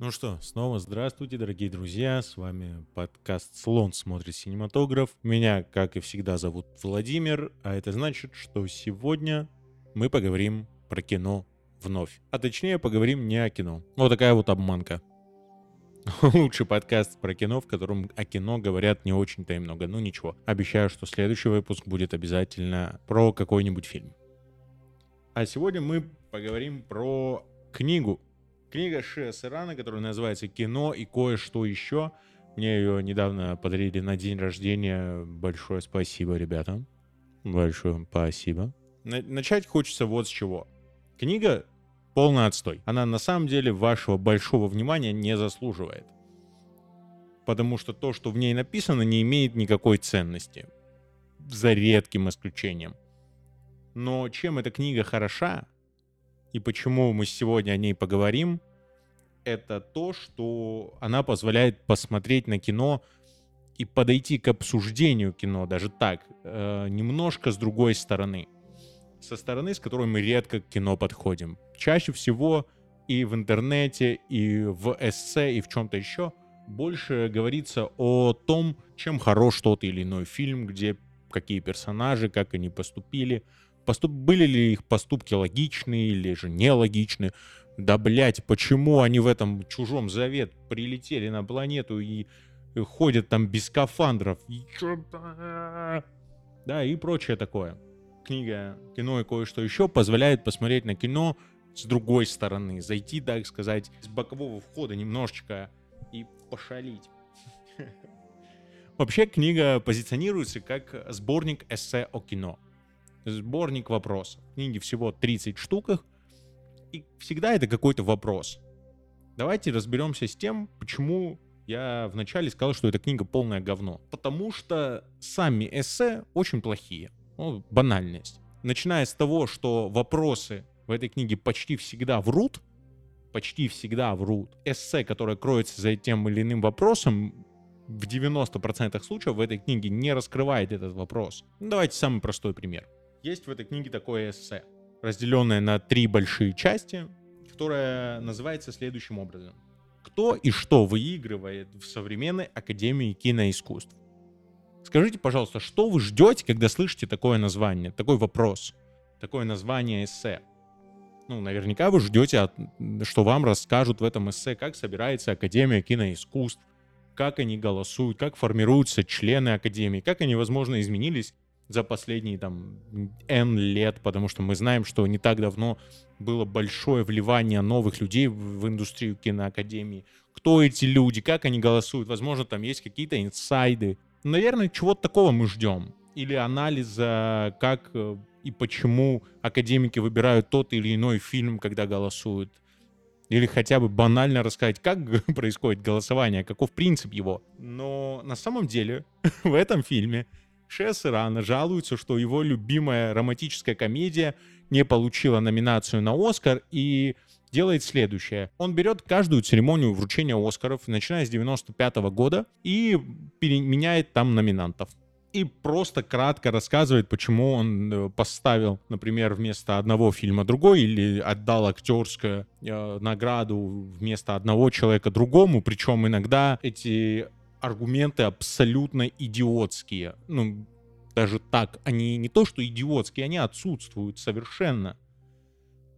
Ну что, снова здравствуйте, дорогие друзья. С вами подкаст «Слон смотрит синематограф». Меня, как и всегда, зовут Владимир, а это значит, что сегодня мы поговорим про кино вновь. А точнее, поговорим не о кино. Вот такая вот обманка. Лучший подкаст про кино, в котором о кино говорят не очень-то и много. Ну ничего, обещаю, что следующий выпуск будет обязательно про какой-нибудь фильм. А сегодня мы поговорим про книгу, Книга Шия Сарана, которая называется «Кино и кое-что еще». Мне ее недавно подарили на день рождения. Большое спасибо, ребята. Большое спасибо. Начать хочется вот с чего. Книга полный отстой. Она на самом деле вашего большого внимания не заслуживает. Потому что то, что в ней написано, не имеет никакой ценности. За редким исключением. Но чем эта книга хороша, и почему мы сегодня о ней поговорим, это то, что она позволяет посмотреть на кино и подойти к обсуждению кино даже так, э, немножко с другой стороны. Со стороны, с которой мы редко к кино подходим. Чаще всего и в интернете, и в эссе, и в чем-то еще больше говорится о том, чем хорош тот или иной фильм, где какие персонажи, как они поступили, поступ... были ли их поступки логичны или же нелогичны. Да, блядь, почему они в этом чужом завет прилетели на планету и ходят там без скафандров? И. Да, и прочее такое. Книга «Кино и кое-что еще» позволяет посмотреть на кино с другой стороны, зайти, так сказать, с бокового входа немножечко и пошалить. Вообще книга позиционируется как сборник эссе о кино сборник вопросов. Книги всего 30 штук, и всегда это какой-то вопрос. Давайте разберемся с тем, почему я вначале сказал, что эта книга полное говно. Потому что сами эссе очень плохие. Ну, банальность. Начиная с того, что вопросы в этой книге почти всегда врут, почти всегда врут. Эссе, которое кроется за тем или иным вопросом, в 90% случаев в этой книге не раскрывает этот вопрос. Ну, давайте самый простой пример. Есть в этой книге такое эссе, разделенное на три большие части, которое называется следующим образом. Кто и что выигрывает в современной Академии киноискусств? Скажите, пожалуйста, что вы ждете, когда слышите такое название, такой вопрос, такое название эссе? Ну, наверняка вы ждете, что вам расскажут в этом эссе, как собирается Академия киноискусств, как они голосуют, как формируются члены Академии, как они, возможно, изменились за последние там N лет, потому что мы знаем, что не так давно было большое вливание новых людей в индустрию киноакадемии. Кто эти люди, как они голосуют, возможно, там есть какие-то инсайды. Наверное, чего-то такого мы ждем. Или анализа, как э, и почему академики выбирают тот или иной фильм, когда голосуют. Или хотя бы банально рассказать, как происходит голосование, каков принцип его. Но на самом деле в этом фильме Шес Ирана жалуется, что его любимая романтическая комедия не получила номинацию на Оскар и делает следующее. Он берет каждую церемонию вручения Оскаров, начиная с 95 года, и меняет там номинантов. И просто кратко рассказывает, почему он э, поставил, например, вместо одного фильма другой, или отдал актерскую э, награду вместо одного человека другому. Причем иногда эти аргументы абсолютно идиотские. Ну, даже так, они не то что идиотские, они отсутствуют совершенно.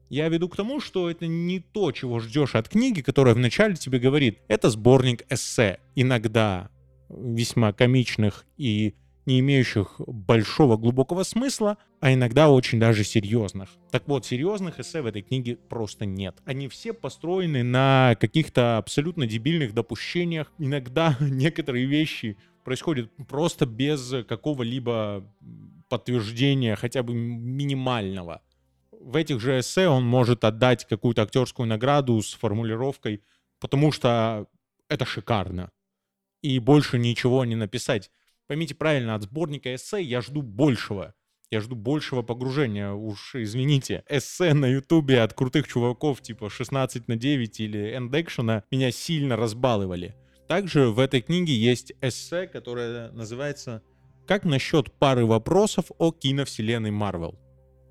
Я веду к тому, что это не то, чего ждешь от книги, которая вначале тебе говорит, это сборник эссе, иногда весьма комичных и не имеющих большого глубокого смысла, а иногда очень даже серьезных. Так вот, серьезных эссе в этой книге просто нет. Они все построены на каких-то абсолютно дебильных допущениях. Иногда некоторые вещи происходят просто без какого-либо подтверждения, хотя бы минимального. В этих же эссе он может отдать какую-то актерскую награду с формулировкой, потому что это шикарно. И больше ничего не написать. Поймите правильно, от сборника эссе я жду большего. Я жду большего погружения. Уж извините, эссе на ютубе от крутых чуваков типа 16 на 9 или эндекшена меня сильно разбалывали. Также в этой книге есть эссе, которое называется «Как насчет пары вопросов о киновселенной Марвел?».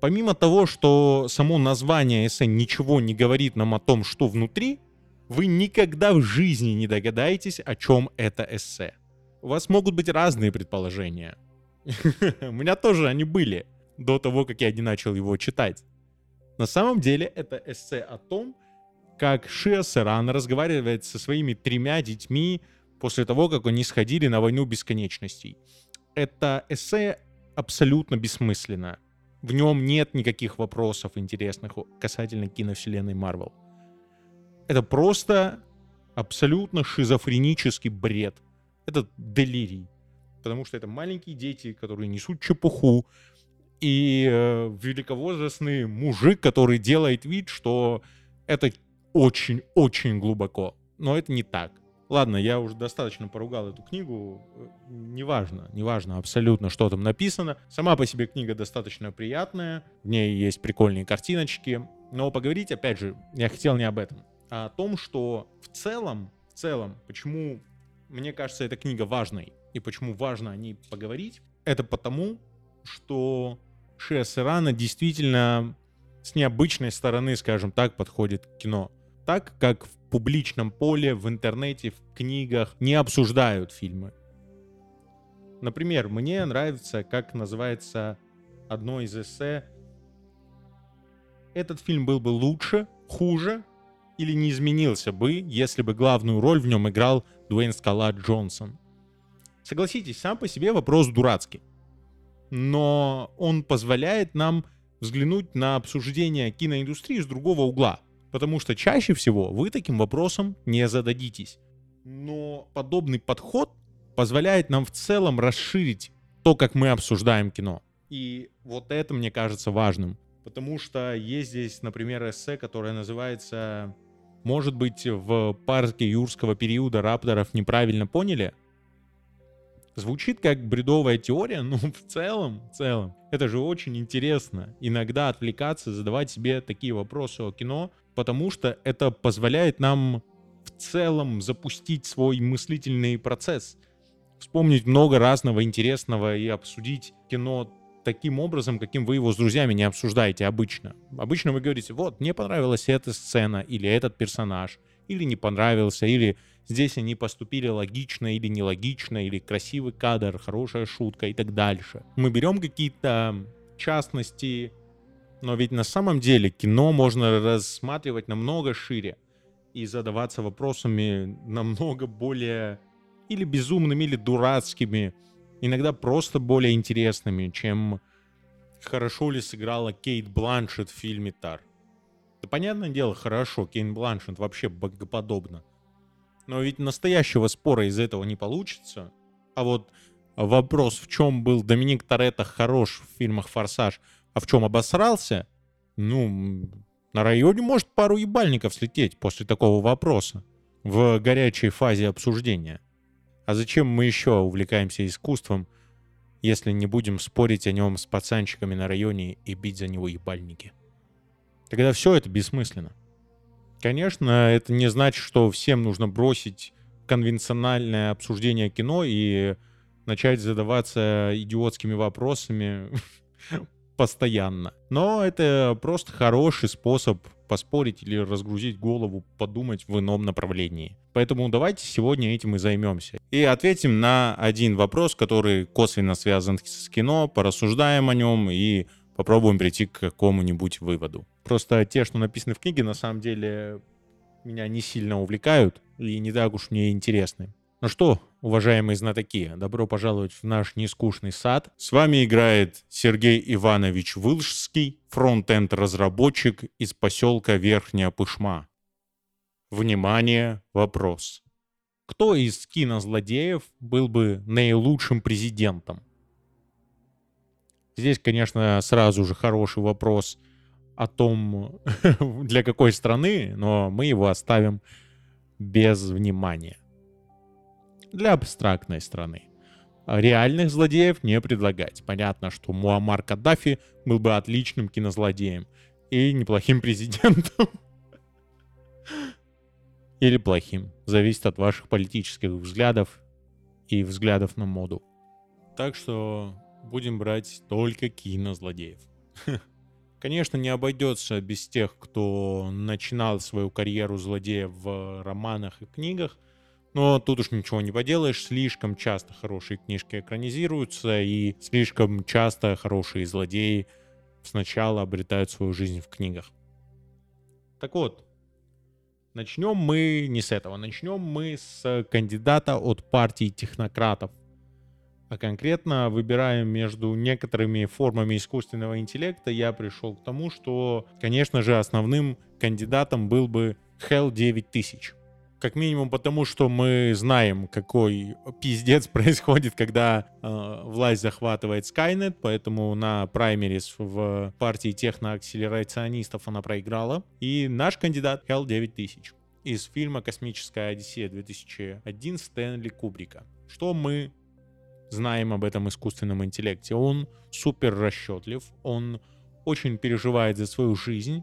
Помимо того, что само название эссе ничего не говорит нам о том, что внутри, Вы никогда в жизни не догадаетесь, о чем это эссе. У вас могут быть разные предположения. У меня тоже они были до того, как я не начал его читать. На самом деле это эссе о том, как Шиа Серан разговаривает со своими тремя детьми после того, как они сходили на войну бесконечностей. Это эссе абсолютно бессмысленно. В нем нет никаких вопросов интересных касательно киновселенной Марвел. Это просто абсолютно шизофренический бред. Это делирий. Потому что это маленькие дети, которые несут чепуху, и э, великовозрастный мужик, который делает вид, что это очень-очень глубоко. Но это не так. Ладно, я уже достаточно поругал эту книгу. Неважно, неважно абсолютно, что там написано. Сама по себе книга достаточно приятная. В ней есть прикольные картиночки. Но поговорить, опять же, я хотел не об этом. А о том, что в целом, в целом, почему мне кажется эта книга важной и почему важно о ней поговорить, это потому, что Шия Серана действительно с необычной стороны, скажем так, подходит к кино так, как в публичном поле, в интернете, в книгах не обсуждают фильмы. Например, мне нравится, как называется одно из эссе. Этот фильм был бы лучше, хуже или не изменился бы, если бы главную роль в нем играл Дуэйн Скала Джонсон. Согласитесь, сам по себе вопрос дурацкий. Но он позволяет нам взглянуть на обсуждение киноиндустрии с другого угла. Потому что чаще всего вы таким вопросом не зададитесь. Но подобный подход позволяет нам в целом расширить то, как мы обсуждаем кино. И вот это мне кажется важным. Потому что есть здесь, например, эссе, которое называется «Может быть, в парке юрского периода рапторов неправильно поняли?» Звучит как бредовая теория, но в целом, в целом, это же очень интересно. Иногда отвлекаться, задавать себе такие вопросы о кино, потому что это позволяет нам в целом запустить свой мыслительный процесс, вспомнить много разного интересного и обсудить кино таким образом, каким вы его с друзьями не обсуждаете обычно. Обычно вы говорите, вот, мне понравилась эта сцена, или этот персонаж, или не понравился, или здесь они поступили логично или нелогично, или красивый кадр, хорошая шутка и так дальше. Мы берем какие-то частности, но ведь на самом деле кино можно рассматривать намного шире и задаваться вопросами намного более или безумными, или дурацкими, иногда просто более интересными, чем хорошо ли сыграла Кейт Бланшет в фильме «Тар». Да, понятное дело, хорошо, Кейт Бланшет вообще богоподобно. Но ведь настоящего спора из этого не получится. А вот вопрос, в чем был Доминик Торетто хорош в фильмах «Форсаж», а в чем обосрался, ну, на районе может пару ебальников слететь после такого вопроса в горячей фазе обсуждения. А зачем мы еще увлекаемся искусством, если не будем спорить о нем с пацанчиками на районе и бить за него ебальники? Тогда все это бессмысленно. Конечно, это не значит, что всем нужно бросить конвенциональное обсуждение кино и начать задаваться идиотскими вопросами постоянно. Но это просто хороший способ поспорить или разгрузить голову, подумать в ином направлении. Поэтому давайте сегодня этим и займемся. И ответим на один вопрос, который косвенно связан с кино, порассуждаем о нем и попробуем прийти к какому-нибудь выводу. Просто те, что написаны в книге, на самом деле меня не сильно увлекают и не так уж мне интересны. Ну что, уважаемые знатоки, добро пожаловать в наш нескучный сад. С вами играет Сергей Иванович Вылжский, фронт-энд разработчик из поселка Верхняя Пышма. Внимание, вопрос. Кто из кинозлодеев был бы наилучшим президентом? Здесь, конечно, сразу же хороший вопрос о том, для какой страны, но мы его оставим без внимания для абстрактной страны. Реальных злодеев не предлагать. Понятно, что Муаммар Каддафи был бы отличным кинозлодеем и неплохим президентом. Или плохим. Зависит от ваших политических взглядов и взглядов на моду. Так что будем брать только кинозлодеев. Конечно, не обойдется без тех, кто начинал свою карьеру злодея в романах и книгах, но тут уж ничего не поделаешь, слишком часто хорошие книжки экранизируются, и слишком часто хорошие злодеи сначала обретают свою жизнь в книгах. Так вот, начнем мы не с этого, начнем мы с кандидата от партии технократов. А конкретно выбирая между некоторыми формами искусственного интеллекта, я пришел к тому, что, конечно же, основным кандидатом был бы Hell 9000. Как минимум потому, что мы знаем, какой пиздец происходит, когда э, власть захватывает Skynet, поэтому на праймерис в партии техноакселерационистов она проиграла. И наш кандидат Hell 9000 из фильма «Космическая Одиссея» 2001 Стэнли Кубрика. Что мы знаем об этом искусственном интеллекте? Он супер расчетлив, он очень переживает за свою жизнь,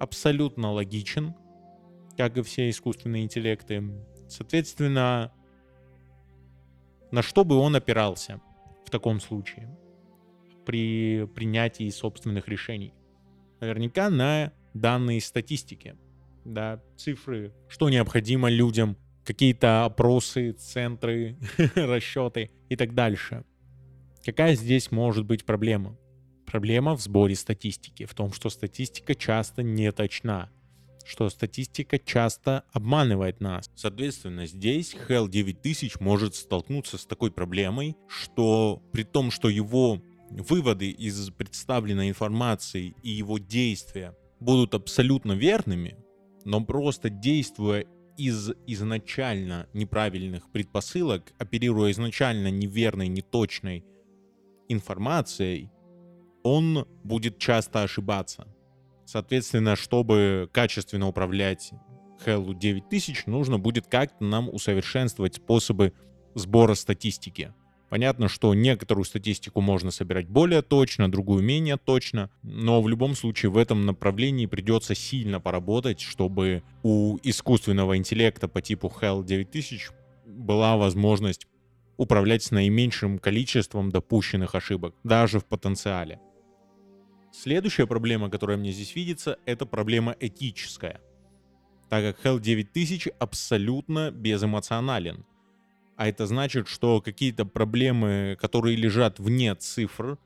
абсолютно логичен, как и все искусственные интеллекты. Соответственно, на что бы он опирался в таком случае при принятии собственных решений? Наверняка на данные статистики, да, цифры, что необходимо людям, какие-то опросы, центры, расчеты и так дальше. Какая здесь может быть проблема? Проблема в сборе статистики, в том, что статистика часто не точна что статистика часто обманывает нас. Соответственно, здесь Hell 9000 может столкнуться с такой проблемой, что при том, что его выводы из представленной информации и его действия будут абсолютно верными, но просто действуя из изначально неправильных предпосылок, оперируя изначально неверной, неточной информацией, он будет часто ошибаться. Соответственно, чтобы качественно управлять Hell 9000, нужно будет как-то нам усовершенствовать способы сбора статистики. Понятно, что некоторую статистику можно собирать более точно, другую менее точно, но в любом случае в этом направлении придется сильно поработать, чтобы у искусственного интеллекта по типу Hell 9000 была возможность управлять с наименьшим количеством допущенных ошибок, даже в потенциале. Следующая проблема, которая мне здесь видится, это проблема этическая. Так как Hell 9000 абсолютно безэмоционален. А это значит, что какие-то проблемы, которые лежат вне цифр,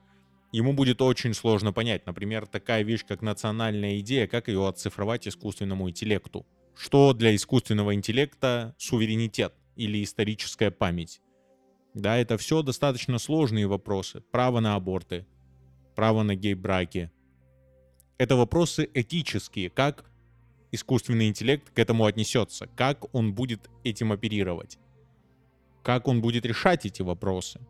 ему будет очень сложно понять. Например, такая вещь, как национальная идея, как ее оцифровать искусственному интеллекту. Что для искусственного интеллекта суверенитет или историческая память? Да, это все достаточно сложные вопросы. Право на аборты, право на гей-браки. Это вопросы этические, как искусственный интеллект к этому отнесется, как он будет этим оперировать, как он будет решать эти вопросы.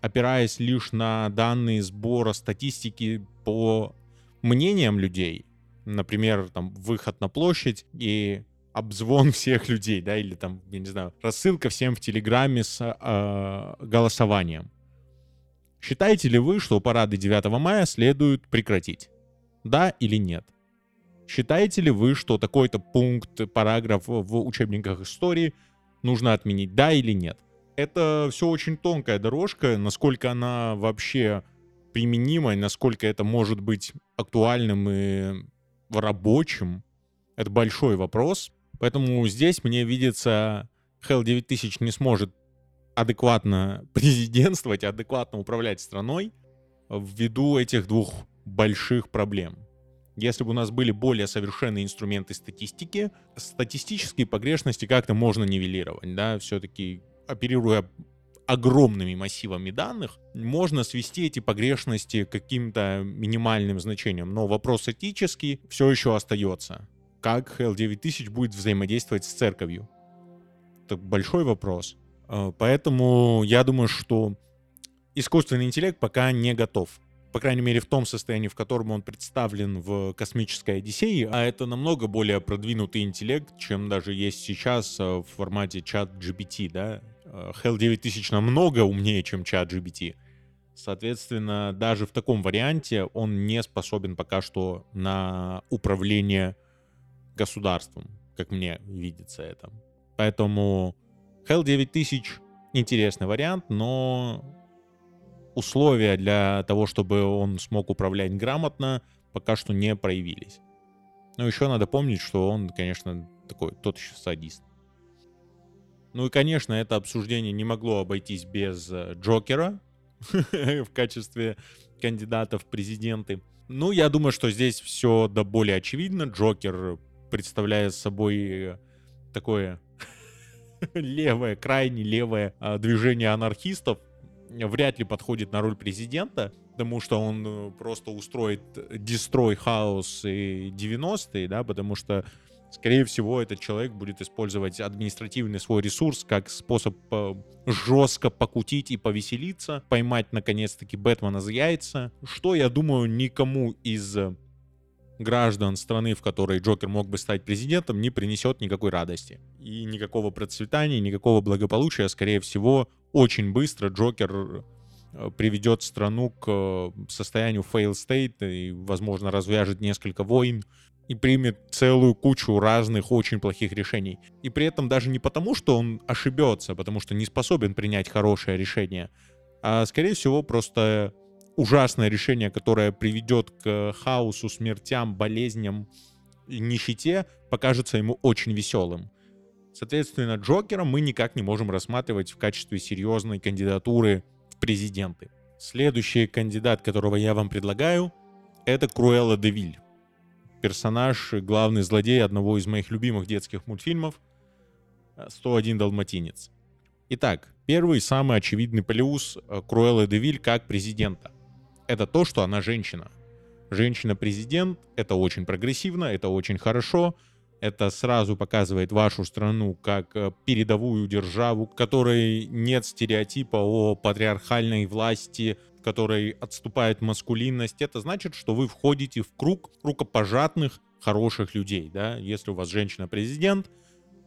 Опираясь лишь на данные сбора статистики по мнениям людей, например, там выход на площадь и обзвон всех людей, да, или там, я не знаю, рассылка всем в Телеграме с э, голосованием. Считаете ли вы, что парады 9 мая следует прекратить? Да или нет? Считаете ли вы, что такой-то пункт, параграф в учебниках истории нужно отменить? Да или нет? Это все очень тонкая дорожка, насколько она вообще применима, насколько это может быть актуальным и рабочим. Это большой вопрос. Поэтому здесь мне видится, Hell 9000 не сможет адекватно президентствовать, адекватно управлять страной ввиду этих двух больших проблем. Если бы у нас были более совершенные инструменты статистики, статистические погрешности как-то можно нивелировать, да, все-таки оперируя огромными массивами данных, можно свести эти погрешности к каким-то минимальным значениям. Но вопрос этический все еще остается. Как Hell 9000 будет взаимодействовать с церковью? Это большой вопрос. Э, поэтому я думаю, что искусственный интеллект пока не готов. По крайней мере, в том состоянии, в котором он представлен в космической Одиссее, а это намного более продвинутый интеллект, чем даже есть сейчас э, в формате чат GPT, да. Э, Hell 9000 намного умнее, чем чат GPT. Соответственно, даже в таком варианте он не способен пока что на управление государством, как мне видится это. Поэтому Hell 9000 интересный вариант, но условия для того, чтобы он смог управлять грамотно, пока что не проявились. Но еще надо помнить, что он, конечно, такой тот еще садист. Ну и, конечно, это обсуждение не могло обойтись без э, Джокера в качестве кандидата в президенты. Ну, я думаю, что здесь все до более очевидно. Джокер представляет собой такое левое, крайне левое а, движение анархистов. Вряд ли подходит на роль президента, потому что он э, просто устроит дестрой, хаос и 90-е, да, потому что скорее всего, этот человек будет использовать административный свой ресурс как способ э, жестко покутить и повеселиться, поймать наконец-таки Бэтмена за яйца, что, я думаю, никому из граждан страны, в которой Джокер мог бы стать президентом, не принесет никакой радости. И никакого процветания, никакого благополучия, скорее всего, очень быстро Джокер э, приведет страну к э, состоянию fail state и, возможно, развяжет несколько войн, и примет целую кучу разных очень плохих решений. И при этом даже не потому, что он ошибется, потому что не способен принять хорошее решение, а скорее всего просто ужасное решение, которое приведет к хаосу, смертям, болезням, нищете, покажется ему очень веселым. Соответственно, Джокера мы никак не можем рассматривать в качестве серьезной кандидатуры в президенты. Следующий кандидат, которого я вам предлагаю, это Круэлла Девиль персонаж, главный злодей одного из моих любимых детских мультфильмов 101 Далматинец. Итак, первый самый очевидный плюс э, Круэллы Девиль как президента. Это то, что она женщина. Женщина-президент — это очень прогрессивно, это очень хорошо, это сразу показывает вашу страну как э, передовую державу, которой нет стереотипа о патриархальной власти, которой отступает маскулинность, это значит, что вы входите в круг рукопожатных, хороших людей, да, если у вас женщина-президент,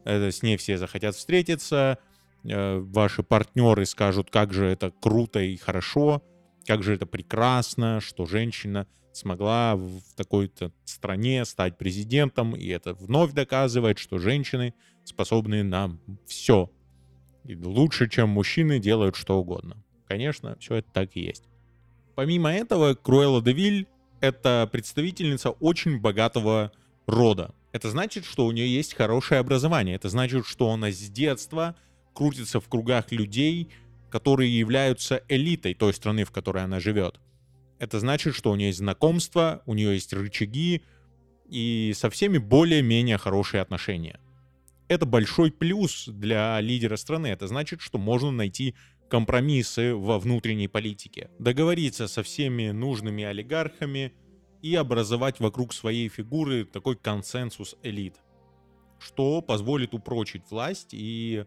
это, с ней все захотят встретиться, э, ваши партнеры скажут, как же это круто и хорошо, как же это прекрасно, что женщина смогла в такой-то стране стать президентом, и это вновь доказывает, что женщины способны на все. И лучше, чем мужчины, делают что угодно. Конечно, все это так и есть. Помимо этого, Круэлла Девиль — это представительница очень богатого рода. Это значит, что у нее есть хорошее образование. Это значит, что она с детства крутится в кругах людей, которые являются элитой той страны, в которой она живет. Это значит, что у нее есть знакомства, у нее есть рычаги и со всеми более-менее хорошие отношения. Это большой плюс для лидера страны. Это значит, что можно найти компромиссы во внутренней политике, договориться со всеми нужными олигархами и образовать вокруг своей фигуры такой консенсус элит, что позволит упрочить власть и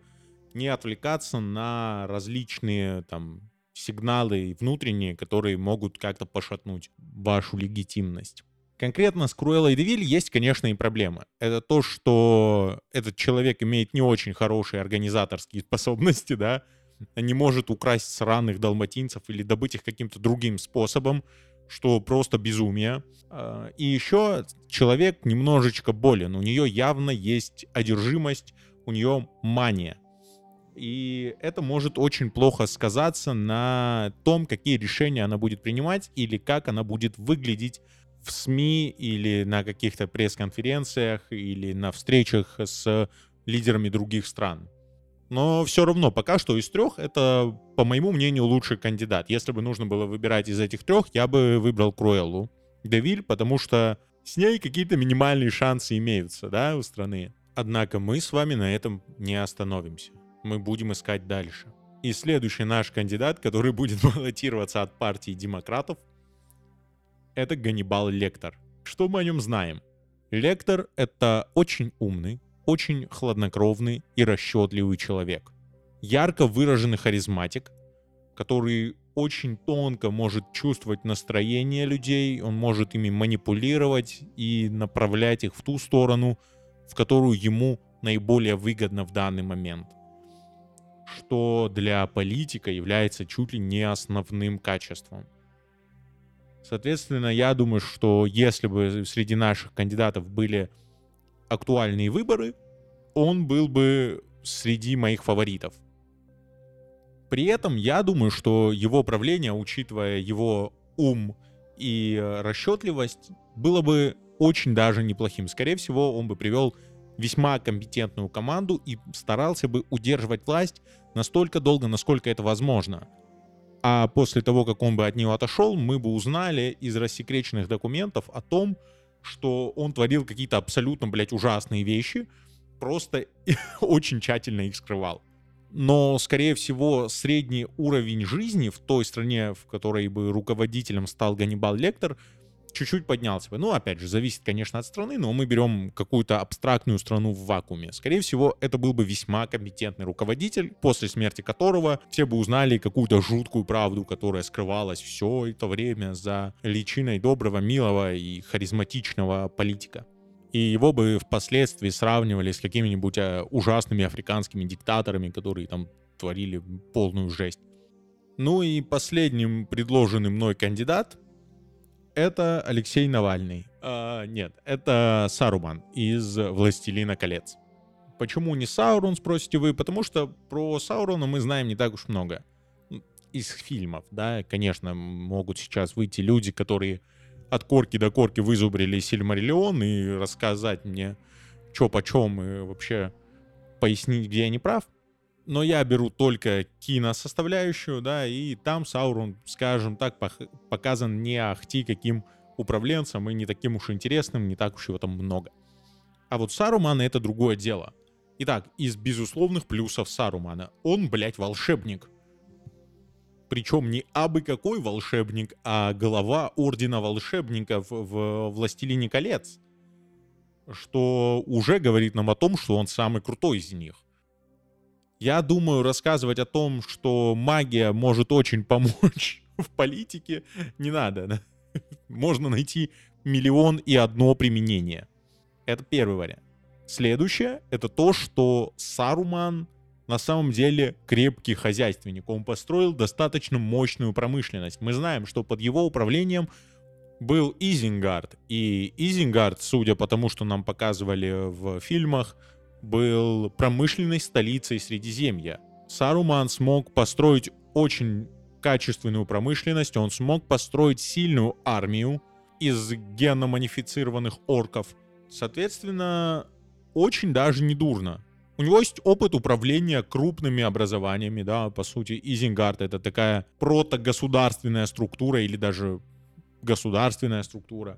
не отвлекаться на различные там сигналы внутренние, которые могут как-то пошатнуть вашу легитимность. Конкретно с Круэллой Девиль есть, конечно, и проблемы. Это то, что этот человек имеет не очень хорошие организаторские способности, да, не может украсть сраных далматинцев или добыть их каким-то другим способом, что просто безумие. А, и еще человек немножечко болен. У нее явно есть одержимость, у нее мания. И это может очень плохо сказаться на том, какие решения она будет принимать или как она будет выглядеть в СМИ или на каких-то пресс-конференциях или на встречах с лидерами других стран. Но все равно, пока что из трех это, по моему мнению, лучший кандидат. Если бы нужно было выбирать из этих трех, я бы выбрал Круэллу Девиль, потому что с ней какие-то минимальные шансы имеются, да, у страны. Однако мы с вами на этом не остановимся. Мы будем искать дальше. И следующий наш кандидат, который будет баллотироваться от партии демократов, это Ганнибал Лектор. Что мы о нем знаем? Лектор — это очень умный, очень хладнокровный и расчетливый человек. Ярко выраженный харизматик, который очень тонко может чувствовать настроение людей, он может ими манипулировать и направлять их в ту сторону, в которую ему наиболее выгодно в данный момент. Что для политика является чуть ли не основным качеством. Соответственно, я думаю, что если бы среди наших кандидатов были актуальные выборы, он был бы среди моих фаворитов. При этом я думаю, что его правление, учитывая его ум и расчетливость, было бы очень даже неплохим. Скорее всего, он бы привел весьма компетентную команду и старался бы удерживать власть настолько долго, насколько это возможно. А после того, как он бы от нее отошел, мы бы узнали из рассекреченных документов о том, что он творил какие-то абсолютно, блядь, ужасные вещи, просто очень тщательно их скрывал. Но, скорее всего, средний уровень жизни в той стране, в которой бы руководителем стал Ганнибал Лектор, чуть-чуть поднялся бы. Ну, опять же, зависит, конечно, от страны, но мы берем какую-то абстрактную страну в вакууме. Скорее всего, это был бы весьма компетентный руководитель, после смерти которого все бы узнали какую-то жуткую правду, которая скрывалась все это время за личиной доброго, милого и харизматичного политика. И его бы впоследствии сравнивали с какими-нибудь э, ужасными африканскими диктаторами, которые там творили полную жесть. Ну и последним предложенный мной кандидат это Алексей Навальный. А, нет, это Саруман из «Властелина колец». Почему не Саурон, спросите вы? Потому что про Саурона мы знаем не так уж много. Из фильмов, да, конечно, могут сейчас выйти люди, которые от корки до корки вызубрили Сильмариллион и рассказать мне, что почем, и вообще пояснить, где я не прав но я беру только киносоставляющую, да, и там Саурон, скажем так, показан не ахти каким управленцем и не таким уж интересным, не так уж его там много. А вот Сарумана это другое дело. Итак, из безусловных плюсов Сарумана. Он, блядь, волшебник. Причем не абы какой волшебник, а глава Ордена Волшебников в «Властелине колец». Что уже говорит нам о том, что он самый крутой из них. Я думаю, рассказывать о том, что магия может очень помочь в политике, не надо. Можно найти миллион и одно применение. Это первый вариант. Следующее — это то, что Саруман на самом деле крепкий хозяйственник. Он построил достаточно мощную промышленность. Мы знаем, что под его управлением был Изингард. И Изингард, судя по тому, что нам показывали в фильмах, был промышленной столицей Средиземья. Саруман смог построить очень качественную промышленность, он смог построить сильную армию из геноманифицированных орков. Соответственно, очень даже не дурно. У него есть опыт управления крупными образованиями, да, по сути, Изенгард это такая протогосударственная структура или даже государственная структура.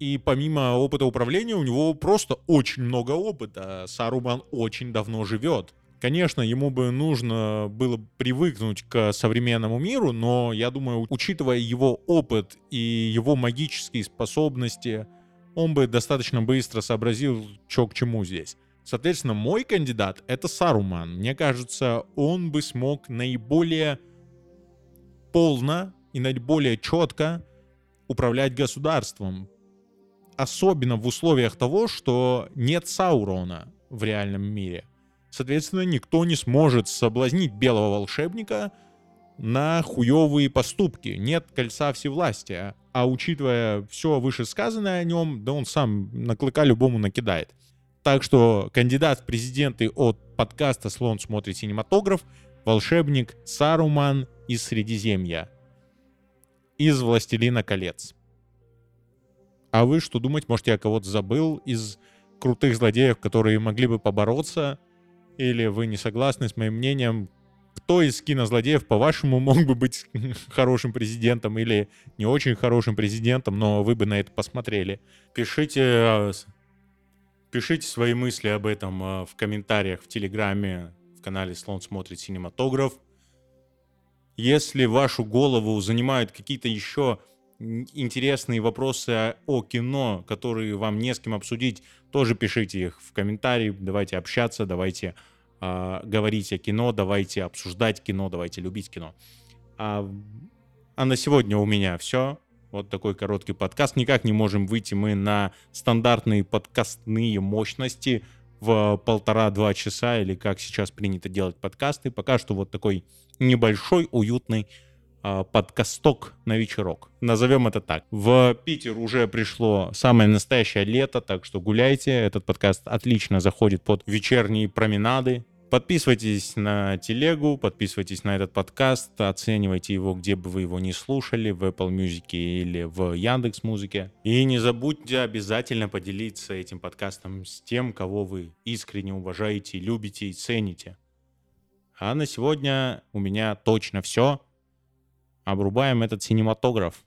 И помимо опыта управления, у него просто очень много опыта. Саруман очень давно живет. Конечно, ему бы нужно было привыкнуть к современному миру, но я думаю, учитывая его опыт и его магические способности, он бы достаточно быстро сообразил, что к чему здесь. Соответственно, мой кандидат — это Саруман. Мне кажется, он бы смог наиболее полно и наиболее четко управлять государством, особенно в условиях того, что нет Саурона в реальном мире. Соответственно, никто не сможет соблазнить белого волшебника на хуевые поступки. Нет кольца всевластия. А учитывая все вышесказанное о нем, да он сам на клыка любому накидает. Так что кандидат в президенты от подкаста «Слон смотрит синематограф» волшебник Саруман из Средиземья. Из «Властелина колец». А вы что думать? Может, я кого-то забыл из крутых злодеев, которые могли бы побороться? Или вы не согласны с моим мнением? Кто из кинозлодеев, по-вашему, мог бы быть хорошим президентом или не очень хорошим президентом, но вы бы на это посмотрели? Пишите, а, пишите свои мысли об этом а, в комментариях в Телеграме, в канале «Слон смотрит синематограф». Если вашу голову занимают какие-то еще интересные вопросы о кино, которые вам не с кем обсудить, тоже пишите их в комментарии, давайте общаться, давайте э, говорить о кино, давайте обсуждать кино, давайте любить кино. А, а на сегодня у меня все. Вот такой короткий подкаст. Никак не можем выйти мы на стандартные подкастные мощности в полтора-два часа, или как сейчас принято делать подкасты. Пока что вот такой небольшой, уютный а, подкасток на вечерок. Назовем это так. В Питер уже пришло самое настоящее лето, так что гуляйте. Этот подкаст отлично заходит под вечерние променады, Подписывайтесь на телегу, подписывайтесь на этот подкаст, оценивайте его, где бы вы его не слушали, в Apple Music или в Яндекс Музыке. И не забудьте обязательно поделиться этим подкастом с тем, кого вы искренне уважаете, любите и цените. А на сегодня у меня точно все. Обрубаем этот синематограф.